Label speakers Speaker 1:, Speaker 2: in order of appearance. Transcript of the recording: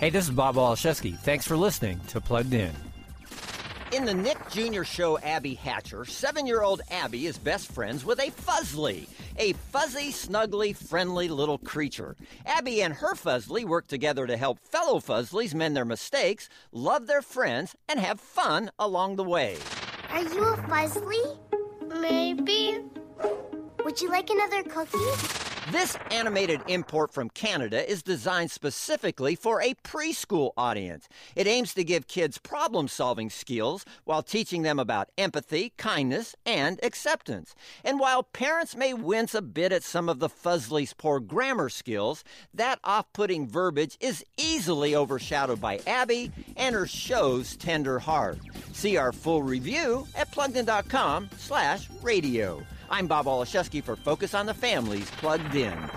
Speaker 1: Hey, this is Bob Waliszewski. Thanks for listening to Plugged In.
Speaker 2: In the Nick Jr. show Abby Hatcher, seven year old Abby is best friends with a Fuzzly, a fuzzy, snuggly, friendly little creature. Abby and her Fuzzly work together to help fellow Fuzzlies mend their mistakes, love their friends, and have fun along the way.
Speaker 3: Are you a Fuzzly?
Speaker 4: Maybe.
Speaker 3: Would you like another cookie?
Speaker 2: This animated import from Canada is designed specifically for a preschool audience. It aims to give kids problem solving skills while teaching them about empathy, kindness, and acceptance. And while parents may wince a bit at some of the Fuzzly's poor grammar skills, that off putting verbiage is easily overshadowed by Abby and her show's tender heart. See our full review at pluggedin.com slash radio. I'm Bob Waliszewski for Focus on the Family's Plugged In.